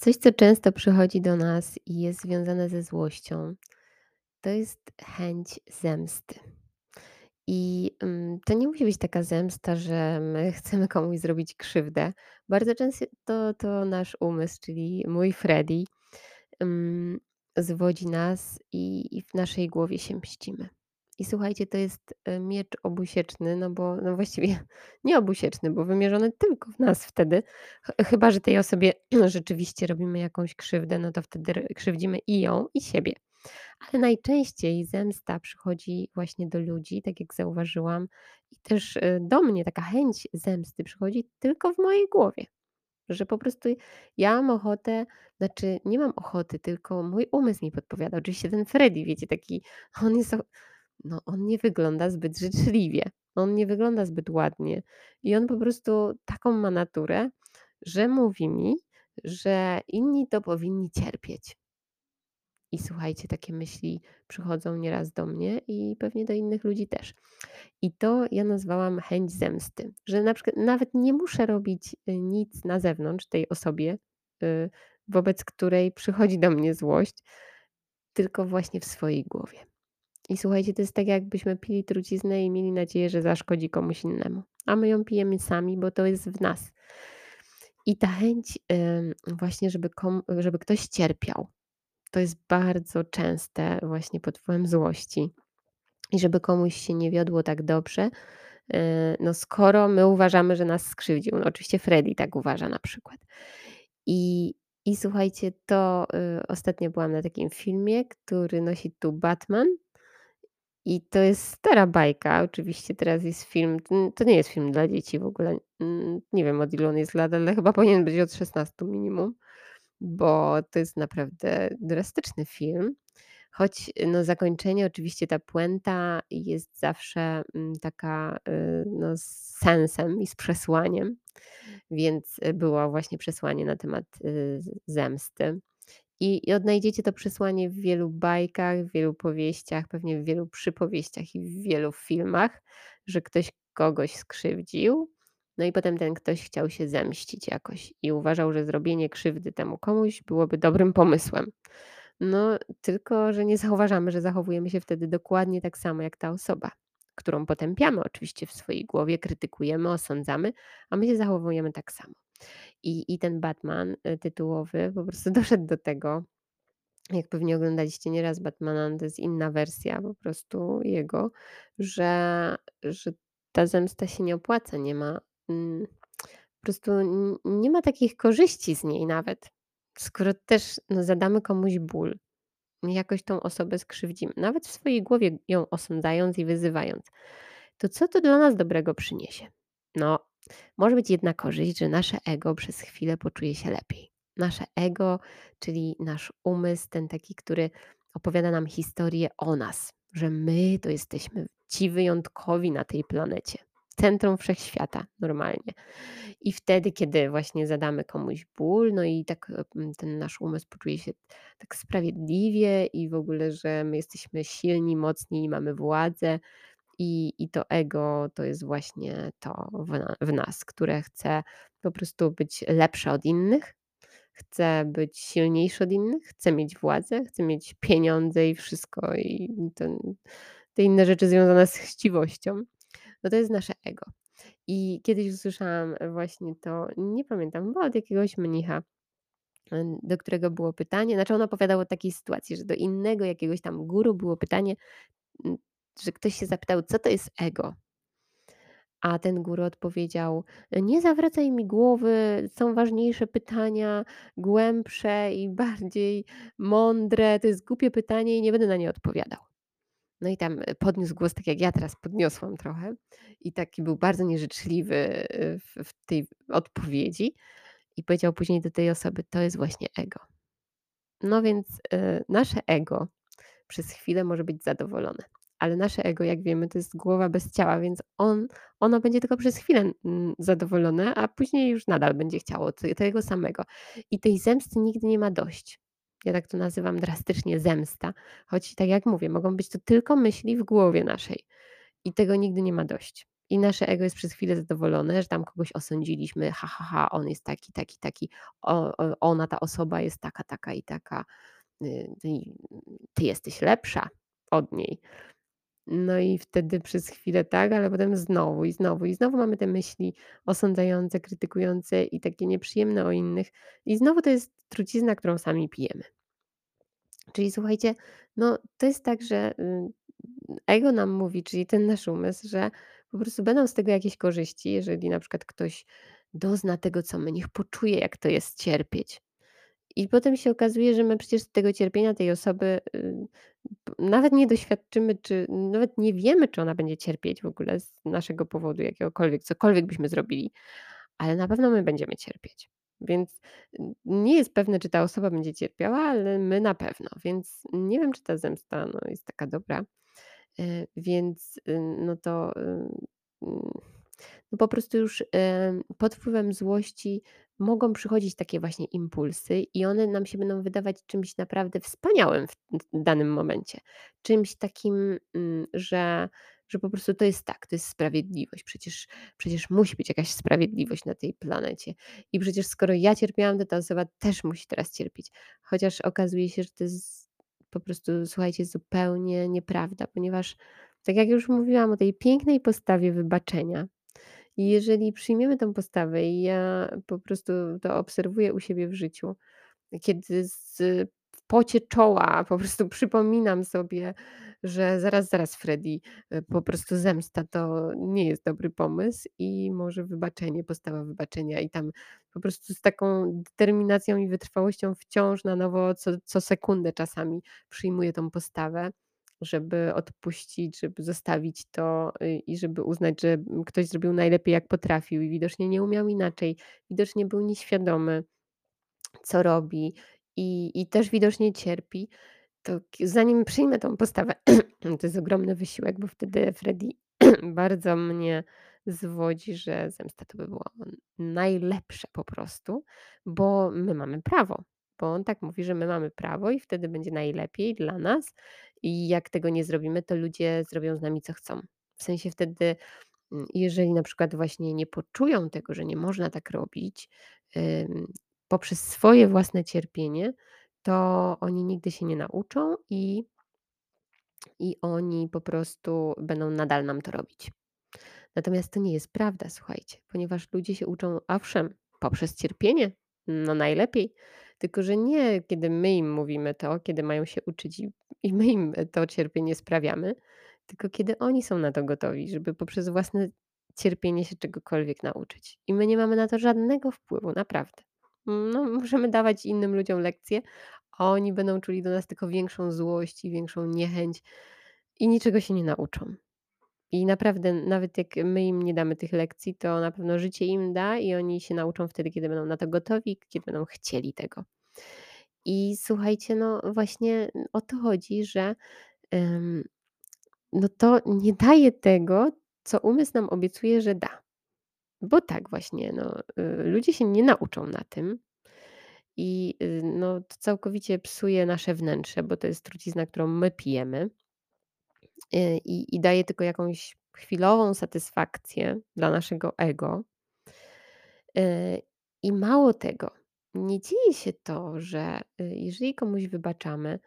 Coś, co często przychodzi do nas i jest związane ze złością, to jest chęć zemsty. I mm, to nie musi być taka zemsta, że my chcemy komuś zrobić krzywdę. Bardzo często to, to nasz umysł, czyli mój Freddy, mm, zwodzi nas i, i w naszej głowie się mścimy. I słuchajcie, to jest e, miecz obusieczny, no bo no właściwie nie obusieczny, bo wymierzony tylko w nas wtedy. Ch- Chyba, że tej osobie rzeczywiście robimy jakąś krzywdę, no to wtedy krzywdzimy i ją, i siebie. Ale najczęściej zemsta przychodzi właśnie do ludzi, tak jak zauważyłam, i też e, do mnie taka chęć zemsty przychodzi tylko w mojej głowie. Że po prostu ja mam ochotę, znaczy nie mam ochoty, tylko mój umysł mi podpowiada. Oczywiście ten Freddy, wiecie, taki, on jest, no on nie wygląda zbyt życzliwie, on nie wygląda zbyt ładnie i on po prostu taką ma naturę, że mówi mi, że inni to powinni cierpieć. I słuchajcie, takie myśli przychodzą nieraz do mnie i pewnie do innych ludzi też. I to ja nazwałam chęć zemsty, że na przykład nawet nie muszę robić y, nic na zewnątrz tej osobie, y, wobec której przychodzi do mnie złość, tylko właśnie w swojej głowie. I słuchajcie, to jest tak, jakbyśmy pili truciznę i mieli nadzieję, że zaszkodzi komuś innemu. A my ją pijemy sami, bo to jest w nas. I ta chęć właśnie, żeby, żeby ktoś cierpiał, to jest bardzo częste właśnie pod wpływem złości. I żeby komuś się nie wiodło tak dobrze, e, no skoro my uważamy, że nas skrzywdził. No oczywiście Freddy tak uważa na przykład. I, i słuchajcie, to y, ostatnio byłam na takim filmie, który nosi tu Batman. I to jest stara bajka. Oczywiście teraz jest film. To nie jest film dla dzieci w ogóle. mm, Nie wiem od ilu on jest lat, ale chyba powinien być od 16 minimum, bo to jest naprawdę drastyczny film. Choć, no, zakończenie, oczywiście ta puenta jest zawsze, mm, taka, y, no, z sensem i z przesłaniem, więc, y, było właśnie przesłanie na temat, y, zemsty. I odnajdziecie to przesłanie w wielu bajkach, w wielu powieściach, pewnie w wielu przypowieściach i w wielu filmach, że ktoś kogoś skrzywdził, no i potem ten ktoś chciał się zemścić jakoś i uważał, że zrobienie krzywdy temu komuś byłoby dobrym pomysłem. No, tylko że nie zauważamy, że zachowujemy się wtedy dokładnie tak samo jak ta osoba, którą potępiamy oczywiście w swojej głowie, krytykujemy, osądzamy, a my się zachowujemy tak samo. I, i ten Batman y, tytułowy po prostu doszedł do tego, jak pewnie oglądaliście nieraz Batmana, to jest inna wersja po prostu jego, że, że ta zemsta się nie opłaca, nie ma, mm, po prostu nie ma takich korzyści z niej nawet. Skoro też no, zadamy komuś ból, jakoś tą osobę skrzywdzimy, nawet w swojej głowie ją osądzając i wyzywając, to co to dla nas dobrego przyniesie? No, może być jedna korzyść, że nasze ego przez chwilę poczuje się lepiej. Nasze ego, czyli nasz umysł, ten taki, który opowiada nam historię o nas, że my to jesteśmy ci wyjątkowi na tej planecie. Centrum wszechświata, normalnie. I wtedy, kiedy właśnie zadamy komuś ból, no i tak e, ten nasz umysł poczuje się tak sprawiedliwie i w ogóle, że my jesteśmy silni, mocni i mamy władzę. I, I to ego to jest właśnie to w, w nas, które chce po prostu być lepsze od innych, chce być silniejsze od innych, chce mieć władzę, chce mieć pieniądze i wszystko, i ten, te inne rzeczy związane z chciwością. No to jest nasze ego. I kiedyś usłyszałam właśnie to, nie pamiętam, chyba od jakiegoś mnicha, do którego było pytanie, znaczy on opowiadał o takiej sytuacji, że do innego jakiegoś tam guru było pytanie, że ktoś się zapytał, co to jest ego? A ten guru odpowiedział: Nie zawracaj mi głowy, są ważniejsze pytania, głębsze i bardziej mądre. To jest głupie pytanie i nie będę na nie odpowiadał. No i tam e, podniósł głos, tak jak ja teraz podniosłam trochę, i taki był bardzo nieżyczliwy e, w, w tej odpowiedzi. I powiedział później do tej osoby: To jest właśnie ego. No więc e, nasze ego przez chwilę może być zadowolone. Ale nasze ego, jak wiemy, to jest głowa bez ciała, więc on, ono będzie tylko przez chwilę mm, zadowolone, a później już nadal będzie chciało te- tego samego. I tej zemsty nigdy nie ma dość. Ja tak to nazywam drastycznie zemsta, choć tak jak mówię, mogą być to tylko myśli w głowie naszej i tego nigdy nie ma dość. i nasze ego jest przez chwilę zadowolone, że tam kogoś osądziliśmy, ha, ha, ha, on jest taki, taki, taki, o, ona, ta osoba jest taka, taka i taka, y, ty, ty jesteś lepsza od niej. No i wtedy przez chwilę tak, ale potem znowu i znowu i znowu mamy te myśli osądzające, krytykujące i takie nieprzyjemne o innych. I znowu to jest trucizna, którą sami pijemy. Czyli słuchajcie, no to jest tak, że y, ego nam mówi, czyli ten nasz umysł, że po prostu będą z tego jakieś korzyści, jeżeli na przykład ktoś dozna tego, co my, niech poczuje, jak to jest cierpieć. I potem się okazuje, że my przecież tego cierpienia tej osoby nawet nie doświadczymy, czy nawet nie wiemy, czy ona będzie cierpieć w ogóle z naszego powodu jakiegokolwiek, cokolwiek byśmy zrobili, ale na pewno my będziemy cierpieć. Więc nie jest pewne, czy ta osoba będzie cierpiała, ale my na pewno. Więc nie wiem, czy ta zemsta no, jest taka dobra. E, więc no to no po prostu już pod wpływem złości mogą przychodzić takie właśnie impulsy i one nam się będą wydawać czymś naprawdę wspaniałym w danym momencie. Czymś takim, mm, że, że po prostu to jest tak, to jest sprawiedliwość. Przecież, przecież musi być jakaś sprawiedliwość na tej planecie. I przecież skoro ja cierpiałam, to ta osoba też musi teraz cierpieć. Chociaż okazuje się, że to jest po prostu, słuchajcie, zupełnie nieprawda, ponieważ tak jak już mówiłam o tej pięknej postawie wybaczenia, jeżeli przyjmiemy tę postawę i ja po prostu to obserwuję u siebie w życiu, kiedy z w pocie czoła po prostu przypominam sobie, że zaraz, zaraz Freddy, y, po prostu zemsta to nie jest dobry pomysł i może wybaczenie, postawa wybaczenia i tam po prostu z taką determinacją i wytrwałością wciąż na nowo co co sekundę czasami przyjmuję tą postawę żeby odpuścić, żeby zostawić to y, i żeby uznać, że ktoś zrobił najlepiej jak potrafił i widocznie nie umiał inaczej, widocznie był nieświadomy, co robi i, i też widocznie cierpi, to zanim przyjmę tą postawę, to jest ogromny wysiłek, bo wtedy Freddy bardzo mnie zwodzi, że zemsta to by było najlepsze po prostu, bo my mamy prawo. Bo on tak mówi, że my mamy prawo i wtedy będzie najlepiej dla nas. I jak tego nie zrobimy, to ludzie zrobią z nami co chcą. W sensie wtedy, mm, jeżeli na przykład właśnie nie poczują tego, że nie można tak robić, poprzez swoje własne cierpienie, to oni nigdy się nie nauczą i, i oni po prostu będą nadal nam to robić. Natomiast to nie jest prawda, słuchajcie, ponieważ ludzie się uczą, owszem, poprzez cierpienie, no najlepiej, tylko że nie kiedy my im mówimy to, kiedy mają się uczyć i, my im to cierpienie sprawiamy, tylko kiedy oni są na to gotowi, żeby poprzez własne cierpienie się czegokolwiek nauczyć. I my nie mamy na to żadnego wpływu, naprawdę. No, możemy dawać innym ludziom lekcje, a oni będą czuli do nas tylko większą złość i większą niechęć i niczego się nie nauczą. I naprawdę, nawet jak my im nie damy tych lekcji, to na pewno życie im da i oni się nauczą wtedy, kiedy będą na to gotowi, kiedy będą chcieli tego. I słuchajcie, no właśnie o to chodzi, że no to nie daje tego, co umysł nam obiecuje, że da. Bo tak właśnie, no, y, ludzie się nie nauczą na tym. I y, no, to całkowicie psuje nasze wnętrze, bo to jest trucizna, którą my pijemy. Y, i, i daje tylko jakąś chwilową satysfakcję dla naszego ego. Y, I mało tego, nie dzieje się to, że y, jeżeli komuś wybaczamy,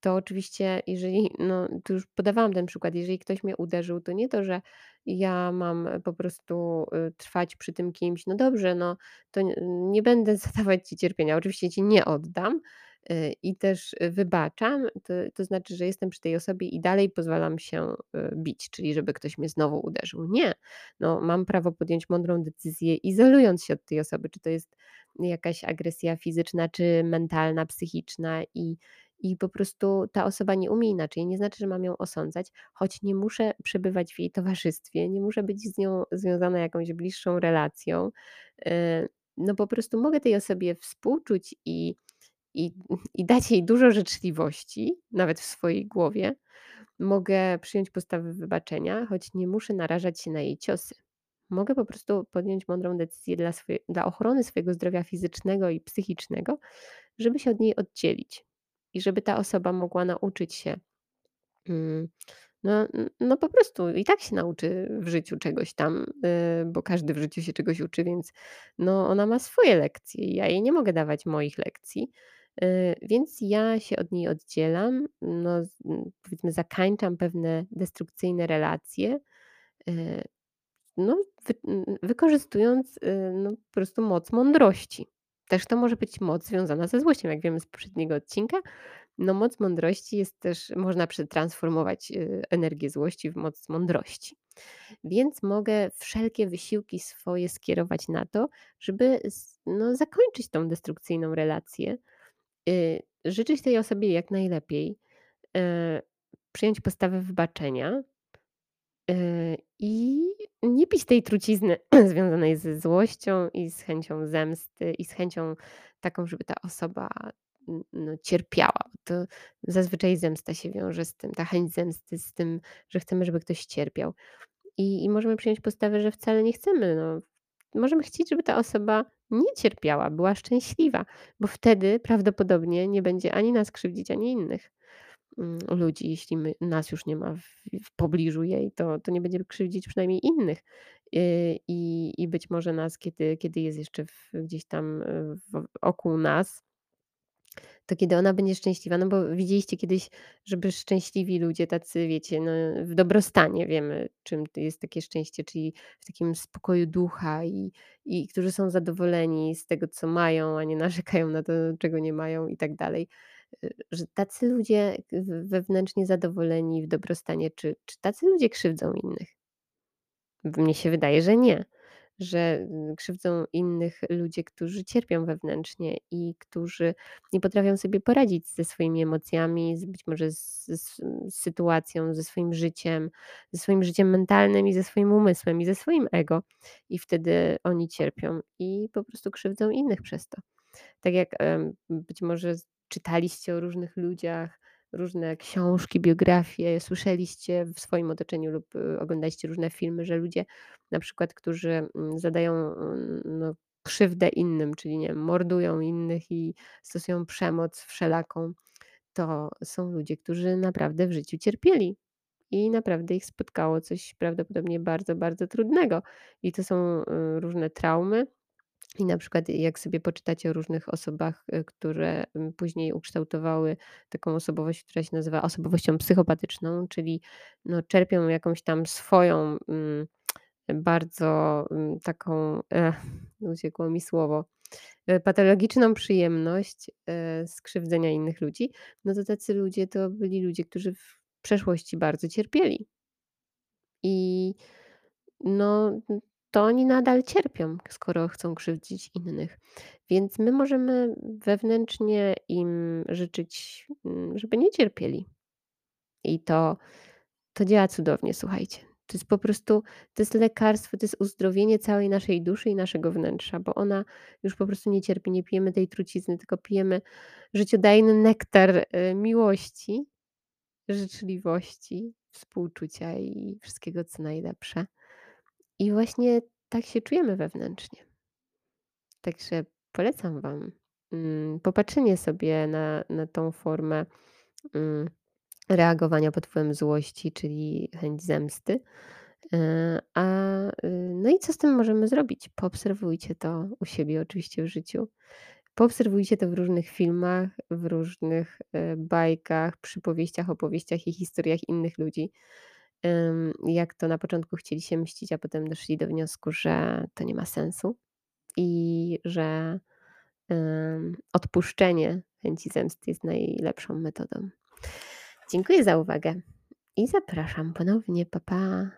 to oczywiście, jeżeli, no tu już podawałam ten przykład, jeżeli ktoś mnie uderzył, to nie to, że ja mam po prostu trwać przy tym kimś, no dobrze, no to nie będę zadawać ci cierpienia, oczywiście ci nie oddam, Y, i też y, wybaczam, to, to znaczy, że jestem przy tej osobie i dalej pozwalam się y, bić, czyli żeby ktoś mnie znowu uderzył. Nie, no, mam prawo podjąć mądrą decyzję, izolując się od tej osoby, czy to jest jakaś agresja fizyczna, czy mentalna, psychiczna i, i po prostu ta osoba nie umie inaczej. Nie znaczy, że mam ją osądzać, choć nie muszę przebywać w jej towarzystwie, nie muszę być z nią związana jakąś bliższą relacją. No po prostu mogę tej osobie współczuć i i, i dać jej dużo życzliwości, nawet w swojej głowie, mogę przyjąć postawę wybaczenia, choć nie muszę narażać się na jej ciosy. Mogę po prostu podjąć mądrą decyzję dla, swoje, dla ochrony swojego zdrowia fizycznego i psychicznego, żeby się od niej oddzielić i żeby ta osoba mogła nauczyć się mm, No no po prostu i tak się nauczy w życiu czegoś tam, y, bo każdy w życiu się czegoś uczy, więc no ona ma swoje lekcje ja jej nie mogę dawać moich lekcji. Y, więc ja się od niej oddzielam, no n powiedzmy zakańczam pewne destrukcyjne relacje, y, no wy n wykorzystując, y, no po prostu moc mądrości. Też to może być moc związana ze złością, jak wiemy z poprzedniego odcinka. No moc mądrości jest też można przetransformować, energię złości w moc mądrości. Więc mogę wszelkie wysiłki swoje skierować na to, żeby no zakończyć tą destrukcyjną relację, y, życzyć tej osobie jak najlepiej, y, przyjąć postawę wybaczenia Yy, I nie pić tej trucizny związanej ze złością i z chęcią zemsty, i z chęcią taką, żeby ta osoba, no, cierpiała. To zazwyczaj zemsta się wiąże z tym, ta chęć zemsty z tym, że chcemy, żeby ktoś cierpiał. I i możemy przyjąć postawę, że wcale nie chcemy, no. Możemy chcieć, żeby ta osoba nie cierpiała, była szczęśliwa, bo wtedy prawdopodobnie nie będzie ani nas krzywdzić, ani innych mm, ludzi, jeśli my, nas już nie ma w, w pobliżu jej, to, to nie będzie krzywdzić przynajmniej innych. Yy, I, I być może nas, kiedy, kiedy jest jeszcze w, gdzieś tam w, wokół nas, to kiedy ona będzie szczęśliwa, no bo widzieliście kiedyś, żeby szczęśliwi ludzie, tacy wiecie, no, w dobrostanie wiemy, czym jest takie szczęście, czyli w takim spokoju ducha i, i którzy są zadowoleni z tego, co mają, a nie narzekają na to, czego nie mają i tak dalej. Y, Że tacy ludzie wewnętrznie zadowoleni w dobrostanie, czy, czy tacy ludzie krzywdzą innych? Mnie się wydaje, że nie. Że mm, krzywdzą innych ludzie, którzy cierpią wewnętrznie i którzy nie potrafią sobie poradzić ze swoimi emocjami, być może z, z, z sytuacją, ze swoim życiem, ze swoim życiem mentalnym i ze swoim umysłem i ze swoim ego. I wtedy oni cierpią i po prostu krzywdzą innych przez to. Tak jak być może czytaliście o różnych ludziach, różne książki, biografie, słyszeliście w swoim otoczeniu lub y, oglądaliście różne filmy, że ludzie na przykład, którzy mm, zadają mm, no, krzywdę innym, czyli nie mordują innych i stosują przemoc wszelaką, to są ludzie, którzy naprawdę w życiu cierpieli. I naprawdę ich spotkało coś prawdopodobnie bardzo, bardzo trudnego. I to są y, różne traumy, i na przykład jak sobie poczytacie o różnych osobach, y, które, później ukształtowały taką osobowość, która się nazywa osobowością psychopatyczną, czyli no czerpią jakąś tam swoją, mm, bardzo, mm, taką, ech, uciekło mi słowo, e, patologiczną przyjemność, e, z krzywdzenia innych ludzi, no to tacy ludzie to byli ludzie, którzy w przeszłości bardzo cierpieli. I no, to oni nadal cierpią, skoro chcą krzywdzić innych. Więc my możemy wewnętrznie im życzyć, mm, żeby nie cierpieli. I to, to działa cudownie, słuchajcie. To jest po prostu, to jest lekarstwo, to jest uzdrowienie całej naszej duszy i naszego wnętrza, bo ona już po prostu nie cierpi. Nie pijemy tej trucizny, tylko pijemy życiodajny nektar y, miłości, życzliwości, współczucia i wszystkiego, co najlepsze. I właśnie tak się czujemy wewnętrznie. Także polecam Wam, mm, popatrzenie sobie na na tą formę, mm, reagowania pod wpływem złości, czyli chęć zemsty. Yy, a, y, no i co z tym możemy zrobić? Poobserwujcie to u siebie oczywiście w życiu. Poobserwujcie to w różnych filmach, w różnych, y, bajkach, przypowieściach, opowieściach i historiach innych ludzi. Jak to na początku chcieli się mścić, a potem doszli do wniosku, że to nie ma sensu i że, odpuszczenie chęci zemsty jest najlepszą metodą. Dziękuję za uwagę i zapraszam ponownie. Pa, pa.